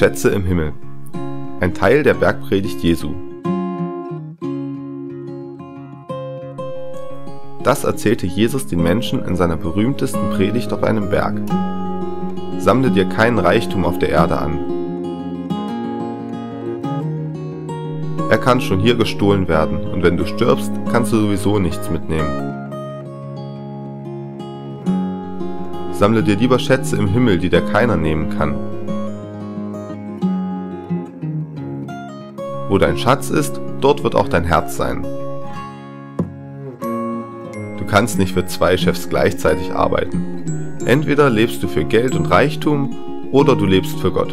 Schätze im Himmel. Ein Teil der Bergpredigt Jesu. Das erzählte Jesus den Menschen in seiner berühmtesten Predigt auf einem Berg. Sammle dir keinen Reichtum auf der Erde an. Er kann schon hier gestohlen werden und wenn du stirbst, kannst du sowieso nichts mitnehmen. Sammle dir lieber Schätze im Himmel, die dir keiner nehmen kann. Wo dein Schatz ist, dort wird auch dein Herz sein. Du kannst nicht für zwei Chefs gleichzeitig arbeiten. Entweder lebst du für Geld und Reichtum oder du lebst für Gott.